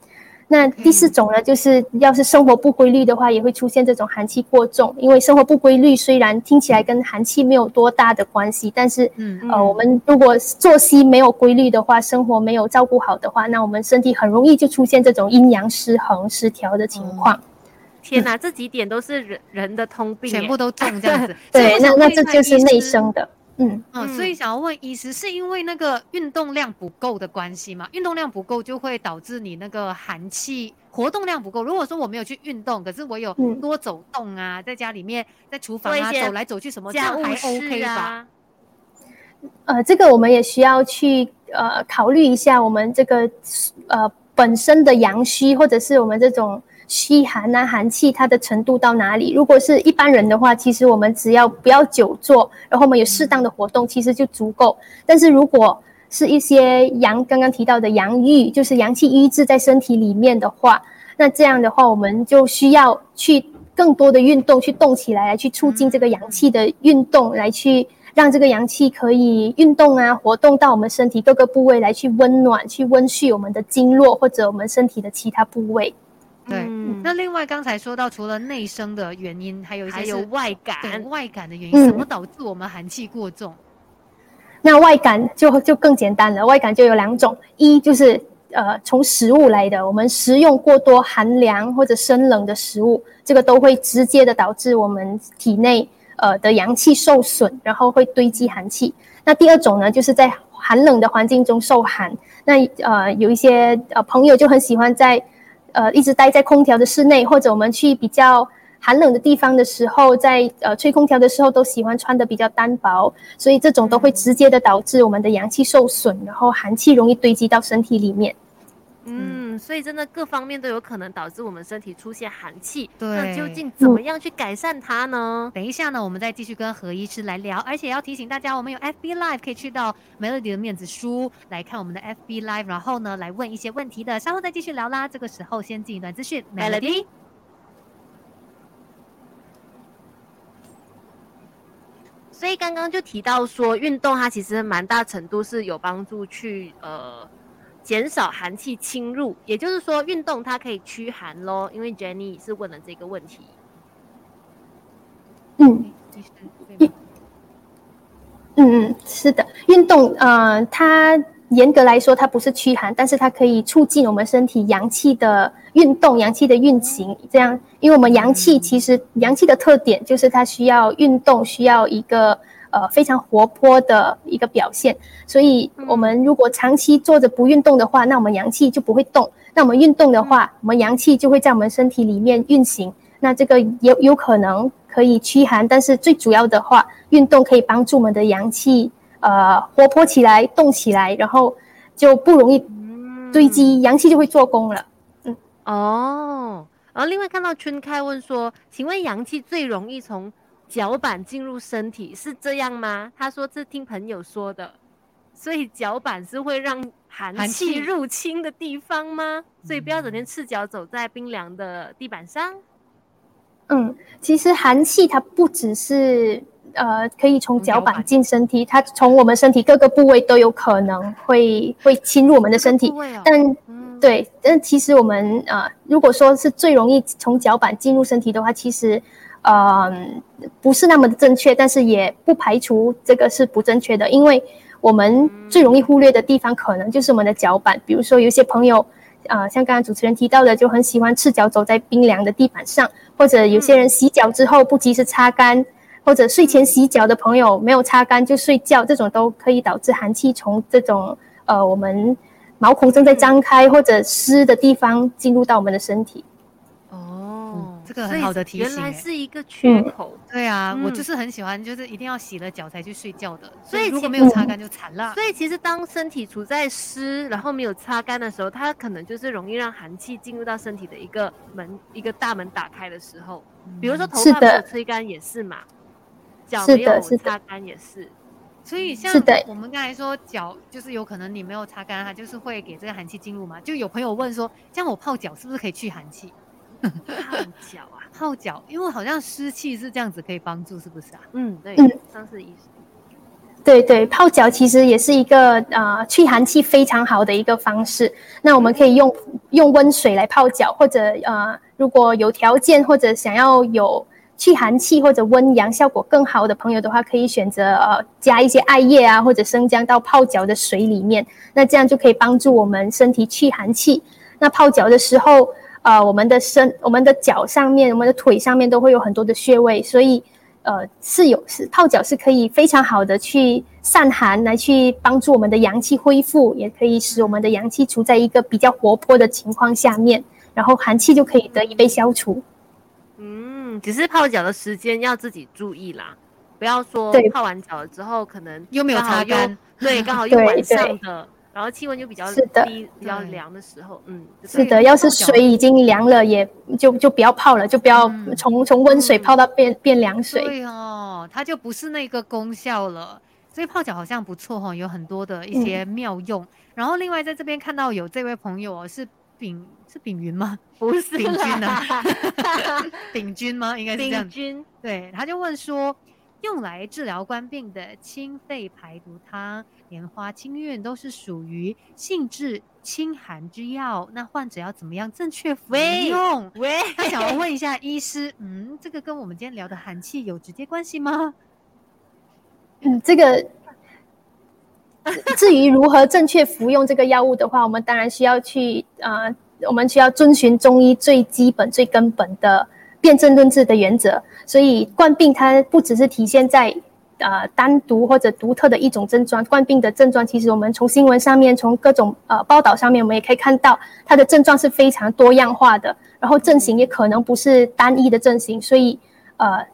那第四种呢，就是要是生活不规律的话，也会出现这种寒气过重。因为生活不规律，虽然听起来跟寒气没有多大的关系，但是，嗯，呃，我们如果作息没有规律的话，生活没有照顾好的话，那我们身体很容易就出现这种阴阳失衡、失调的情况。天哪，这几点都是人人的通病，全部都中这样子。对，那那这就是内生的。嗯嗯，所以想要问医师，是因为那个运动量不够的关系吗？运动量不够就会导致你那个寒气活动量不够。如果说我没有去运动，可是我有多走动啊，在家里面在厨房啊走来走去什么，这样还 OK 吧？呃，这个我们也需要去呃考虑一下，我们这个呃本身的阳虚，或者是我们这种。虚寒啊，寒气它的程度到哪里？如果是一般人的话，其实我们只要不要久坐，然后我们有适当的活动，其实就足够。但是如果是一些阳刚刚提到的阳郁，就是阳气瘀滞在身体里面的话，那这样的话，我们就需要去更多的运动，去动起来，来去促进这个阳气的运动，来去让这个阳气可以运动啊，活动到我们身体各个部位来去温暖，去温煦我们的经络或者我们身体的其他部位。对，那另外刚才说到，除了内生的原因，还有一些有外感，外感的原因，什么导致我们寒气过重？那外感就就更简单了，外感就有两种，一就是呃从食物来的，我们食用过多寒凉或者生冷的食物，这个都会直接的导致我们体内呃的阳气受损，然后会堆积寒气。那第二种呢，就是在寒冷的环境中受寒，那呃有一些呃朋友就很喜欢在。呃，一直待在空调的室内，或者我们去比较寒冷的地方的时候，在呃吹空调的时候，都喜欢穿的比较单薄，所以这种都会直接的导致我们的阳气受损，然后寒气容易堆积到身体里面。嗯，所以真的各方面都有可能导致我们身体出现寒气。对，那究竟怎么样去改善它呢？等一下呢，我们再继续跟何医师来聊。而且要提醒大家，我们有 FB Live 可以去到 Melody 的面子书来看我们的 FB Live，然后呢来问一些问题的。稍后再继续聊啦。这个时候先进一段资讯，Melody。所以刚刚就提到说，运动它其实蛮大程度是有帮助去呃。减少寒气侵入，也就是说，运动它可以驱寒喽。因为 Jenny 是问了这个问题。嗯，嗯嗯，是的，运动呃，它严格来说它不是驱寒，但是它可以促进我们身体阳气的运动、阳气的运行。这样，因为我们阳气其实阳气的特点就是它需要运动，需要一个。呃，非常活泼的一个表现，所以我们如果长期坐着不运动的话，那我们阳气就不会动。那我们运动的话，我们阳气就会在我们身体里面运行。那这个有有可能可以驱寒，但是最主要的话，运动可以帮助我们的阳气呃活泼起来、动起来，然后就不容易堆积，阳气就会做功了。嗯，哦，然后另外看到春开问说，请问阳气最容易从？脚板进入身体是这样吗？他说是听朋友说的，所以脚板是会让寒气入侵的地方吗？所以不要整天赤脚走在冰凉的地板上。嗯，其实寒气它不只是呃可以从脚板进身体，它从我们身体各个部位都有可能会会侵入我们的身体。但对，但其实我们呃如果说是最容易从脚板进入身体的话，其实。嗯，不是那么的正确，但是也不排除这个是不正确的，因为我们最容易忽略的地方，可能就是我们的脚板。比如说，有些朋友，呃，像刚刚主持人提到的，就很喜欢赤脚走在冰凉的地板上，或者有些人洗脚之后不及时擦干，或者睡前洗脚的朋友没有擦干就睡觉，这种都可以导致寒气从这种呃我们毛孔正在张开或者湿的地方进入到我们的身体。这个很好的提醒，原来是一个缺口。对啊，我就是很喜欢，就是一定要洗了脚才去睡觉的。所以如果没有擦干就惨了。所以其实当身体处在湿，然后没有擦干的时候，它可能就是容易让寒气进入到身体的一个门，一个大门打开的时候。比如说头发没有吹干也是嘛，脚没有擦干也是。所以像我们刚才说脚，就是有可能你没有擦干，它就是会给这个寒气进入嘛。就有朋友问说，像我泡脚是不是可以去寒气？泡脚啊，泡脚，因为好像湿气是这样子可以帮助，是不是啊？嗯，对，嗯，上次意思。对对，泡脚其实也是一个呃去寒气非常好的一个方式。那我们可以用用温水来泡脚，或者呃如果有条件或者想要有去寒气或者温阳效果更好的朋友的话，可以选择呃加一些艾叶啊或者生姜到泡脚的水里面，那这样就可以帮助我们身体去寒气。那泡脚的时候。呃，我们的身、我们的脚上面、我们的腿上面都会有很多的穴位，所以，呃，是有是泡脚是可以非常好的去散寒，来去帮助我们的阳气恢复，也可以使我们的阳气处在一个比较活泼的情况下面，然后寒气就可以得以被消除。嗯，只是泡脚的时间要自己注意啦，不要说泡完脚了之后可能又没有擦干，对，刚好又晚上的。然后气温就比较低、比较凉的时候，嗯，是的。要是水已经凉了，也就就不要泡了，就不要从从温水泡到变变凉水。对哦，它就不是那个功效了。所以泡脚好像不错哈，有很多的一些妙用。然后另外在这边看到有这位朋友哦是丙是丙云吗？不是丙君啊，丙君吗？应该是这样。丙君对，他就问说，用来治疗官病的清肺排毒汤、莲花清运都是属于性质清寒之药，那患者要怎么样正确服用？喂，他想要 问一下医师，嗯，这个跟我们今天聊的寒气有直接关系吗？嗯，这个至于如何正确服用这个药物的话，我们当然需要去呃，我们需要遵循中医最基本、最根本的辨证论治的原则。所以冠病它不只是体现在呃单独或者独特的一种症状，冠病的症状其实我们从新闻上面、从各种呃报道上面，我们也可以看到它的症状是非常多样化的，然后症型也可能不是单一的症型。所以呃，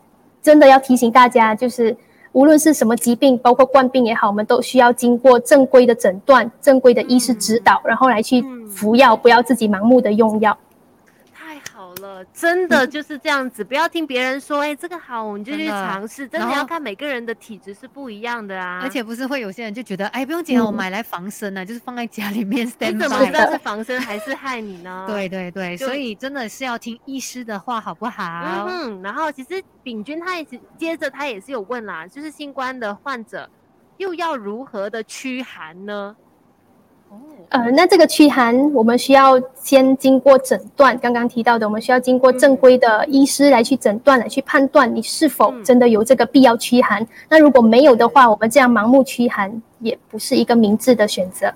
真的要提醒大家，就是。无论是什么疾病，包括冠病也好，我们都需要经过正规的诊断、正规的医师指导，然后来去服药，不要自己盲目的用药。真的就是这样子，不要听别人说，哎，这个好，我们就去尝试。真的要看每个人的体质是不一样的啊。而且不是会有些人就觉得，哎，不用紧，我买来防身啊，就是放在家里面。你怎么知道是防身还是害你呢？对对对，所以真的是要听医师的话，好不好？嗯。然后其实炳君他也是接着他也是有问啦，就是新冠的患者又要如何的驱寒呢？呃，那这个驱寒，我们需要先经过诊断。刚刚提到的，我们需要经过正规的医师来去诊断，来去判断你是否真的有这个必要驱寒。那如果没有的话，我们这样盲目驱寒也不是一个明智的选择。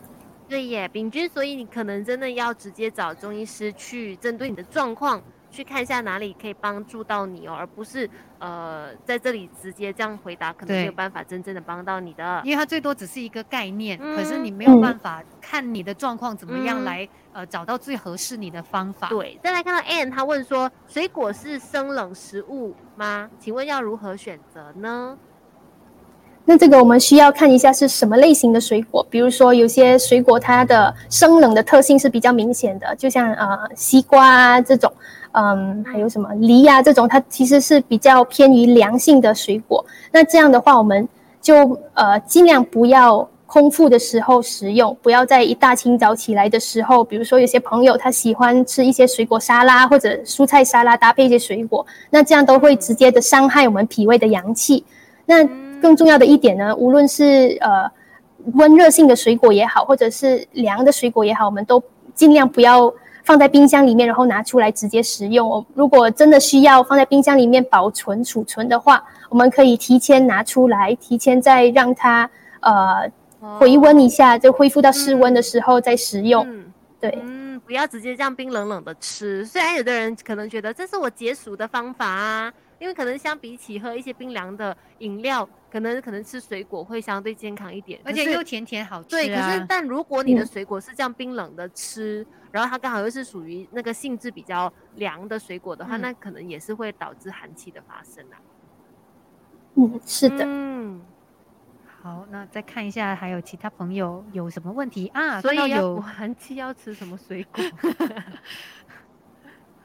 对耶，秉君，所以你可能真的要直接找中医师去针对你的状况。去看一下哪里可以帮助到你哦，而不是呃在这里直接这样回答，可能没有办法真正的帮到你的。因为它最多只是一个概念，可是你没有办法看你的状况怎么样来呃找到最合适你的方法。对，再来看到 Anne，他问说，水果是生冷食物吗？请问要如何选择呢？那这个我们需要看一下是什么类型的水果，比如说有些水果它的生冷的特性是比较明显的，就像呃西瓜啊这种。嗯，还有什么梨呀这种，它其实是比较偏于凉性的水果。那这样的话，我们就呃尽量不要空腹的时候食用，不要在一大清早起来的时候，比如说有些朋友他喜欢吃一些水果沙拉或者蔬菜沙拉搭配一些水果，那这样都会直接的伤害我们脾胃的阳气。那更重要的一点呢，无论是呃温热性的水果也好，或者是凉的水果也好，我们都尽量不要。放在冰箱里面，然后拿出来直接食用。如果真的需要放在冰箱里面保存储存的话，我们可以提前拿出来，提前再让它呃回温一下，就恢复到室温的时候再食用。对，嗯，不要直接这样冰冷冷的吃。虽然有的人可能觉得这是我解暑的方法啊，因为可能相比起喝一些冰凉的饮料。可能可能吃水果会相对健康一点，而且又甜甜好吃。对，可是但如果你的水果是这样冰冷的吃，然后它刚好又是属于那个性质比较凉的水果的话，那可能也是会导致寒气的发生啊。嗯，是的。嗯，好，那再看一下还有其他朋友有什么问题啊？所以有寒气要吃什么水果？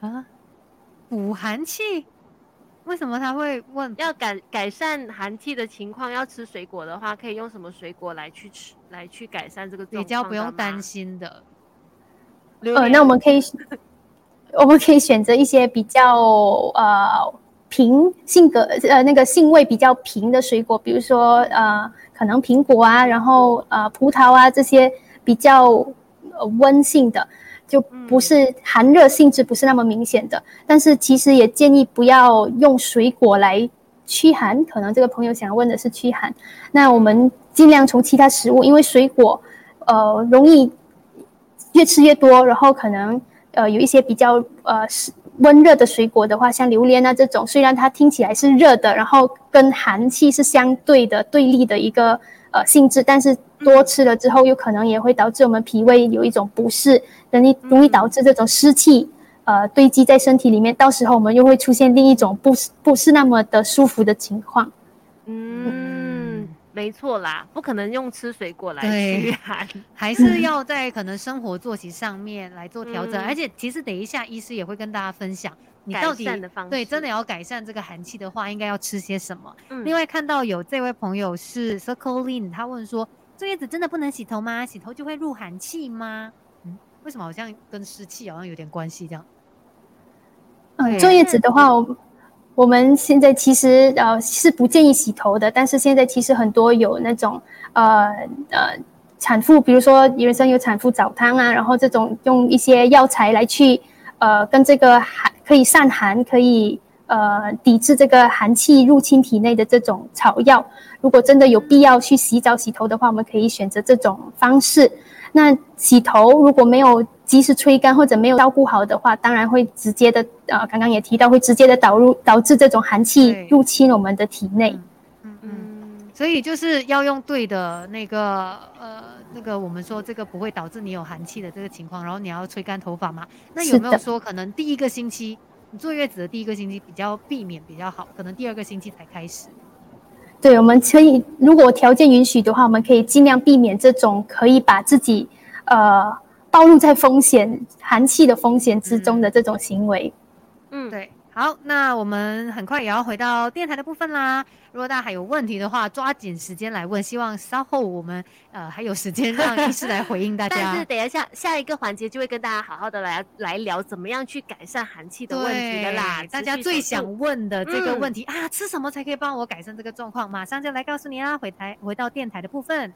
啊，补寒气。为什么他会问要改改善寒气的情况？要吃水果的话，可以用什么水果来去吃来去改善这个比较不用担心的？呃，那我们可以 我们可以选择一些比较呃平性格呃那个性味比较平的水果，比如说呃可能苹果啊，然后呃葡萄啊这些比较温性的。就不是寒热性质不是那么明显的，但是其实也建议不要用水果来驱寒。可能这个朋友想问的是驱寒，那我们尽量从其他食物，因为水果，呃，容易越吃越多，然后可能呃有一些比较呃是温热的水果的话，像榴莲啊这种，虽然它听起来是热的，然后跟寒气是相对的对立的一个。呃，性质，但是多吃了之后，有可能也会导致我们脾胃有一种不适，容易容易导致这种湿气呃堆积在身体里面，到时候我们又会出现另一种不是不是那么的舒服的情况。嗯，没错啦，不可能用吃水果来驱 寒，还是 要在可能生活作息上面来做调整。而且其实等一下医师也会跟大家分享你到底对真的要改善这个寒气的话，应该要吃些什么？另外看到有这位朋友是 Circle Lin，他问说，坐月子真的不能洗头吗？洗头就会入寒气吗？嗯，为什么好像跟湿气好像有点关系这样？嗯，坐月子的话，我我们现在其实呃是不建议洗头的，但是现在其实很多有那种呃呃产妇，比如说人生有产妇澡汤啊，然后这种用一些药材来去呃跟这个寒。可以散寒，可以呃抵制这个寒气入侵体内的这种草药。如果真的有必要去洗澡、洗头的话，我们可以选择这种方式。那洗头如果没有及时吹干或者没有照顾好的话，当然会直接的呃，刚刚也提到会直接的导入导致这种寒气入侵我们的体内。嗯嗯，所以就是要用对的那个呃。那个我们说这个不会导致你有寒气的这个情况，然后你要吹干头发嘛？那有没有说可能第一个星期你坐月子的第一个星期比较避免比较好，可能第二个星期才开始？对，我们可以如果条件允许的话，我们可以尽量避免这种可以把自己呃暴露在风险寒气的风险之中的这种行为。嗯，对。好，那我们很快也要回到电台的部分啦。如果大家还有问题的话，抓紧时间来问。希望稍后我们呃还有时间让医师来回应大家。但是等一下下一个环节就会跟大家好好的来来聊怎么样去改善寒气的问题的啦。大家最想问的这个问题啊，吃什么才可以帮我改善这个状况？马上就来告诉你啦！回台回到电台的部分。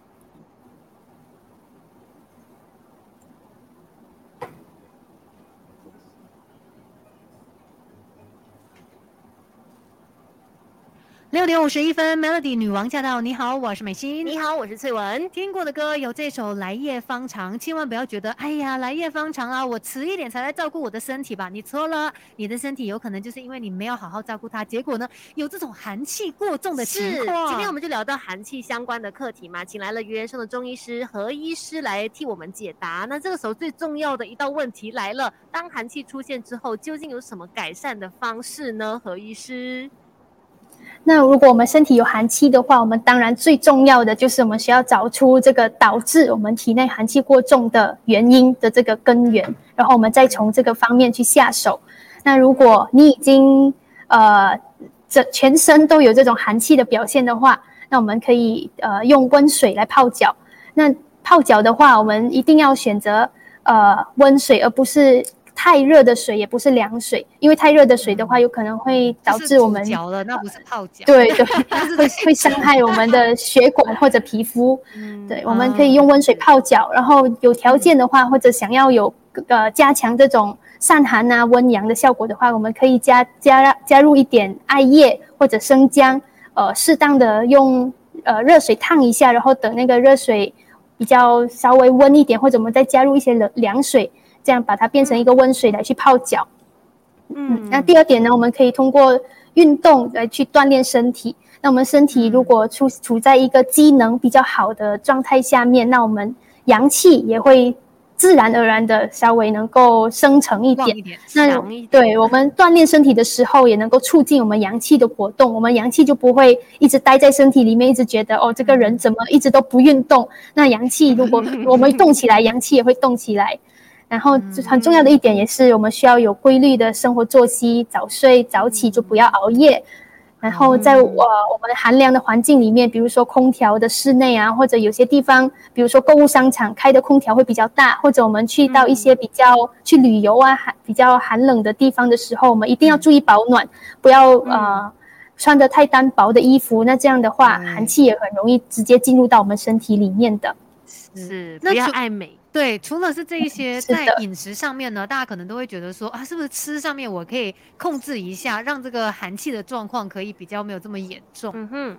六点五十一分，Melody 女王驾到！你好，我是美心。你好，我是翠文。听过的歌有这首《来夜方长》，千万不要觉得，哎呀，来夜方长啊，我迟一点才来照顾我的身体吧？你错了，你的身体有可能就是因为你没有好好照顾它，结果呢，有这种寒气过重的情况。今天我们就聊到寒气相关的课题嘛，请来了原生的中医师何医师来替我们解答。那这个时候最重要的一道问题来了：当寒气出现之后，究竟有什么改善的方式呢？何医师？那如果我们身体有寒气的话，我们当然最重要的就是我们需要找出这个导致我们体内寒气过重的原因的这个根源，然后我们再从这个方面去下手。那如果你已经呃这全身都有这种寒气的表现的话，那我们可以呃用温水来泡脚。那泡脚的话，我们一定要选择呃温水，而不是。太热的水也不是凉水，因为太热的水的话，有可能会导致我们脚了，那不是泡脚。对对，会会伤害我们的血管或者皮肤。对，我们可以用温水泡脚，然后有条件的话，或者想要有呃加强这种散寒啊、温阳的效果的话，我们可以加加加入一点艾叶或者生姜，呃，适当的用呃热水烫一下，然后等那个热水比较稍微温一点，或者我们再加入一些冷凉水。这样把它变成一个温水来去泡脚，嗯，那第二点呢，我们可以通过运动来去锻炼身体。那我们身体如果处处在一个机能比较好的状态下面，那我们阳气也会自然而然的稍微能够生成一点。那对我们锻炼身体的时候，也能够促进我们阳气的活动，我们阳气就不会一直待在身体里面，一直觉得哦，这个人怎么一直都不运动？那阳气如果 我们动起来，阳气也会动起来。然后很重要的一点也是，我们需要有规律的生活作息，早睡早起，就不要熬夜。然后在我我们寒凉的环境里面，比如说空调的室内啊，或者有些地方，比如说购物商场开的空调会比较大，或者我们去到一些比较去旅游啊寒比较寒冷的地方的时候，我们一定要注意保暖，不要呃穿的太单薄的衣服。那这样的话，寒气也很容易直接进入到我们身体里面的。是，不要爱美。对，除了是这一些，在饮食上面呢，大家可能都会觉得说啊，是不是吃上面我可以控制一下，让这个寒气的状况可以比较没有这么严重。嗯哼，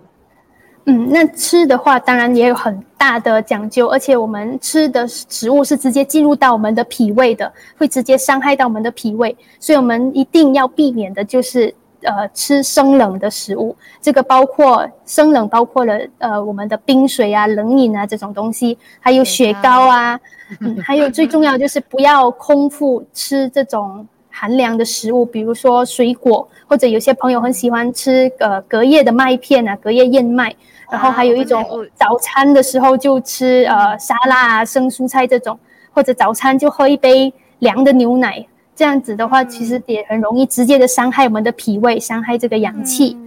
嗯，那吃的话，当然也有很大的讲究，而且我们吃的食物是直接进入到我们的脾胃的，会直接伤害到我们的脾胃，所以我们一定要避免的就是。呃，吃生冷的食物，这个包括生冷，包括了呃我们的冰水啊、冷饮啊这种东西，还有雪糕啊，嗯，还有最重要就是不要空腹吃这种寒凉的食物，比如说水果，或者有些朋友很喜欢吃呃隔夜的麦片啊、隔夜燕麦，然后还有一种早餐的时候就吃呃沙拉啊、生蔬菜这种，或者早餐就喝一杯凉的牛奶。这样子的话，其实也很容易直接的伤害我们的脾胃，伤害这个阳气。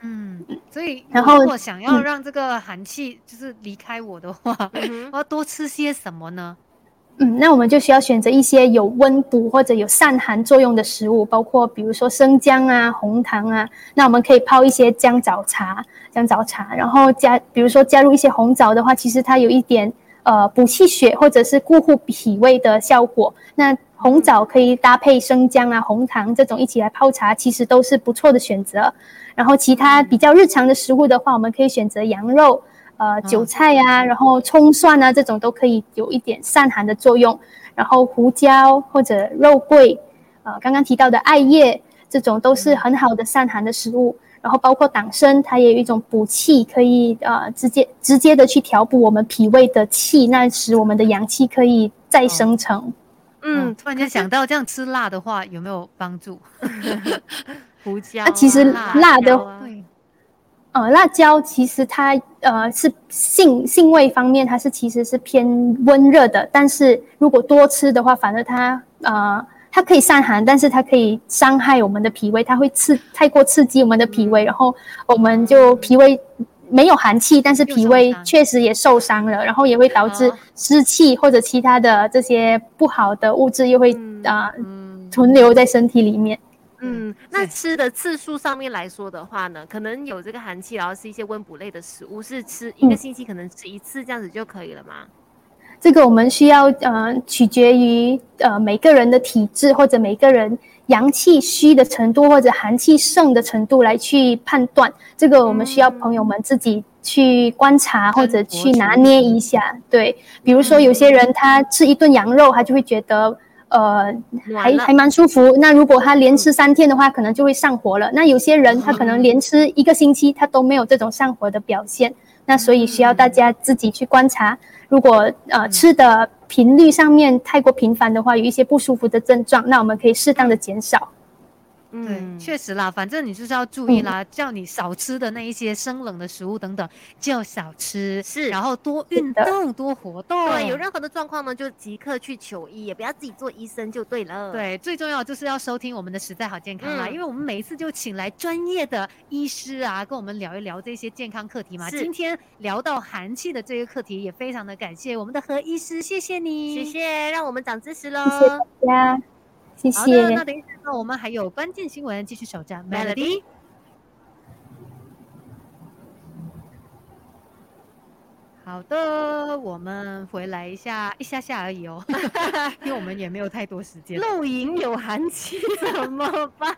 嗯，所以然后如果想要让这个寒气就是离开我的话，我要多吃些什么呢？嗯，那我们就需要选择一些有温补或者有散寒作用的食物，包括比如说生姜啊、红糖啊。那我们可以泡一些姜枣茶，姜枣茶，然后加，比如说加入一些红枣的话，其实它有一点呃补气血或者是固护脾胃的效果。那红枣可以搭配生姜啊、红糖这种一起来泡茶，其实都是不错的选择。然后其他比较日常的食物的话，我们可以选择羊肉。呃，韭菜呀，然后葱蒜啊，这种都可以有一点散寒的作用。然后胡椒或者肉桂，呃，刚刚提到的艾叶，这种都是很好的散寒的食物。然后包括党参，它也有一种补气，可以呃直接直接的去调补我们脾胃的气，那使我们的阳气可以再生成。嗯，突然间想到，这样吃辣的话有没有帮助？胡椒，那其实辣的。呃，辣椒其实它呃是性性味方面，它是其实是偏温热的。但是如果多吃的话，反而它呃它可以散寒，但是它可以伤害我们的脾胃，它会刺太过刺激我们的脾胃，然后我们就脾胃没有寒气，但是脾胃确实也受伤了，然后也会导致湿气或者其他的这些不好的物质又会啊存留在身体里面。嗯，那吃的次数上面来说的话呢，可能有这个寒气，然后是一些温补类的食物，是吃一个星期可能吃一次这样子就可以了吗？这个我们需要呃取决于呃每个人的体质或者每个人阳气虚的程度或者寒气盛的程度来去判断。这个我们需要朋友们自己去观察或者去拿捏一下。对，比如说有些人他吃一顿羊肉，他就会觉得。呃，还还蛮舒服。那如果他连吃三天的话，可能就会上火了。那有些人他可能连吃一个星期，他都没有这种上火的表现。那所以需要大家自己去观察。如果呃吃的频率上面太过频繁的话，有一些不舒服的症状，那我们可以适当的减少。对，确实啦，反正你就是要注意啦，叫你少吃的那一些生冷的食物等等，就少吃，是，然后多运动，多活动。对，有任何的状况呢，就即刻去求医，也不要自己做医生就对了。对，最重要就是要收听我们的实在好健康啦，因为我们每一次就请来专业的医师啊，跟我们聊一聊这些健康课题嘛。今天聊到寒气的这个课题，也非常的感谢我们的何医师，谢谢你，谢谢，让我们长知识喽。谢谢大家。谢谢。好的，那等一下，那我们还有关键新闻继续守着 Melody。好的，我们回来一下，一下下而已哦，因为我们也没有太多时间。露营有寒气怎么办？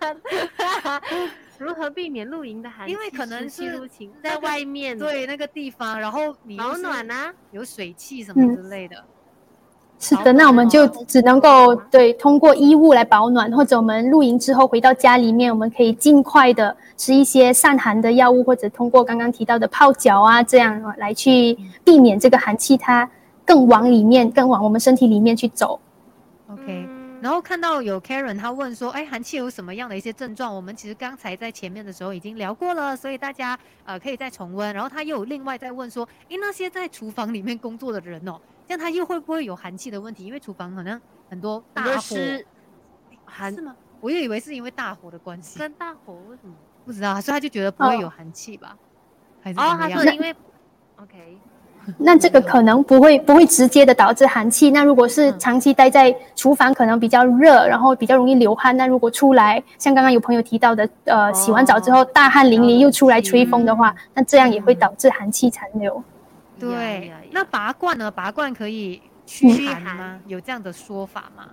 如何避免露营的寒气？因为可能是在外面，对那个地方，然后你保暖啊，有水汽什么之类的。是的，那我们就只能够对通过衣物来保暖，或者我们露营之后回到家里面，我们可以尽快的吃一些散寒的药物，或者通过刚刚提到的泡脚啊，这样来去避免这个寒气它更往里面、更往我们身体里面去走。OK，然后看到有 Karen 他问说，哎，寒气有什么样的一些症状？我们其实刚才在前面的时候已经聊过了，所以大家呃可以再重温。然后他又有另外在问说，哎，那些在厨房里面工作的人哦。这样他又会不会有寒气的问题？因为厨房好像很多大火，寒是吗？我又以为是因为大火的关系。跟大火为什么？不知道，所以他就觉得不会有寒气吧？还是哦，他说因为 OK，那这个可能不会不会直接的导致寒气。那如果是长期待在厨房，可能比较热，然后比较容易流汗。那如果出来，像刚刚有朋友提到的，呃，洗完澡之后大汗淋漓又出来吹风的话，那这样也会导致寒气残留。对，那拔罐呢？拔罐可以驱寒吗？有这样的说法吗？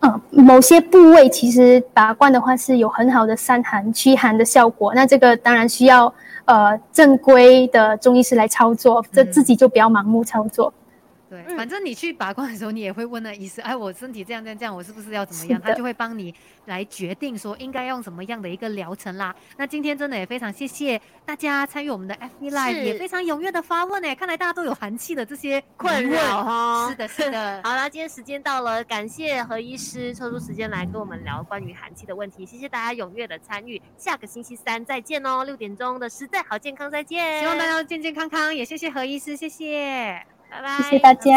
嗯，某些部位其实拔罐的话是有很好的散寒驱寒的效果。那这个当然需要呃正规的中医师来操作，这自己就不要盲目操作。对，反正你去拔罐的时候，你也会问那医师，哎，我身体这样这样这样，我是不是要怎么样？他就会帮你来决定说应该用什么样的一个疗程啦。那今天真的也非常谢谢大家参与我们的 FB Live，也非常踊跃的发问哎，看来大家都有寒气的这些困扰哈。是的，是的。好啦，今天时间到了，感谢何医师抽出时间来跟我们聊关于寒气的问题，谢谢大家踊跃的参与。下个星期三再见哦，六点钟的实在好健康再见，希望大家健健康康，也谢谢何医师，谢谢。拜拜，谢谢大家。